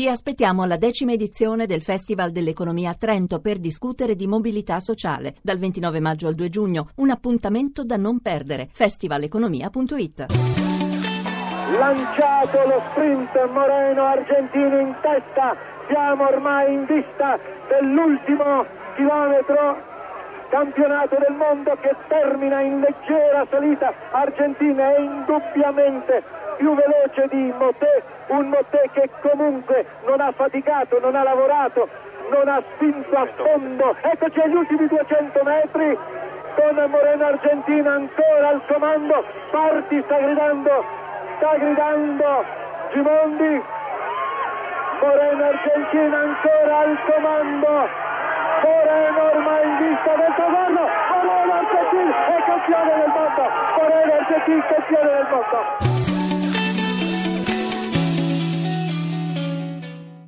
Vi aspettiamo alla decima edizione del Festival dell'Economia a Trento per discutere di mobilità sociale dal 29 maggio al 2 giugno. Un appuntamento da non perdere. festivaleconomia.it. Lanciato lo sprint Moreno Argentino in testa. Siamo ormai in vista dell'ultimo chilometro campionato del mondo che termina in leggera salita. Argentina è indubbiamente più veloce di Motè, un Motè che comunque non ha faticato, non ha lavorato, non ha spinto a fondo. Eccoci agli ultimi 200 metri con Moreno Argentina ancora al comando. Parti sta gridando, sta gridando Gimondi. Moreno Argentina ancora al comando. Moreno ormai in vista del traguardo. Moreno Argentina è campione del mondo. Moreno Argentina campione del mondo.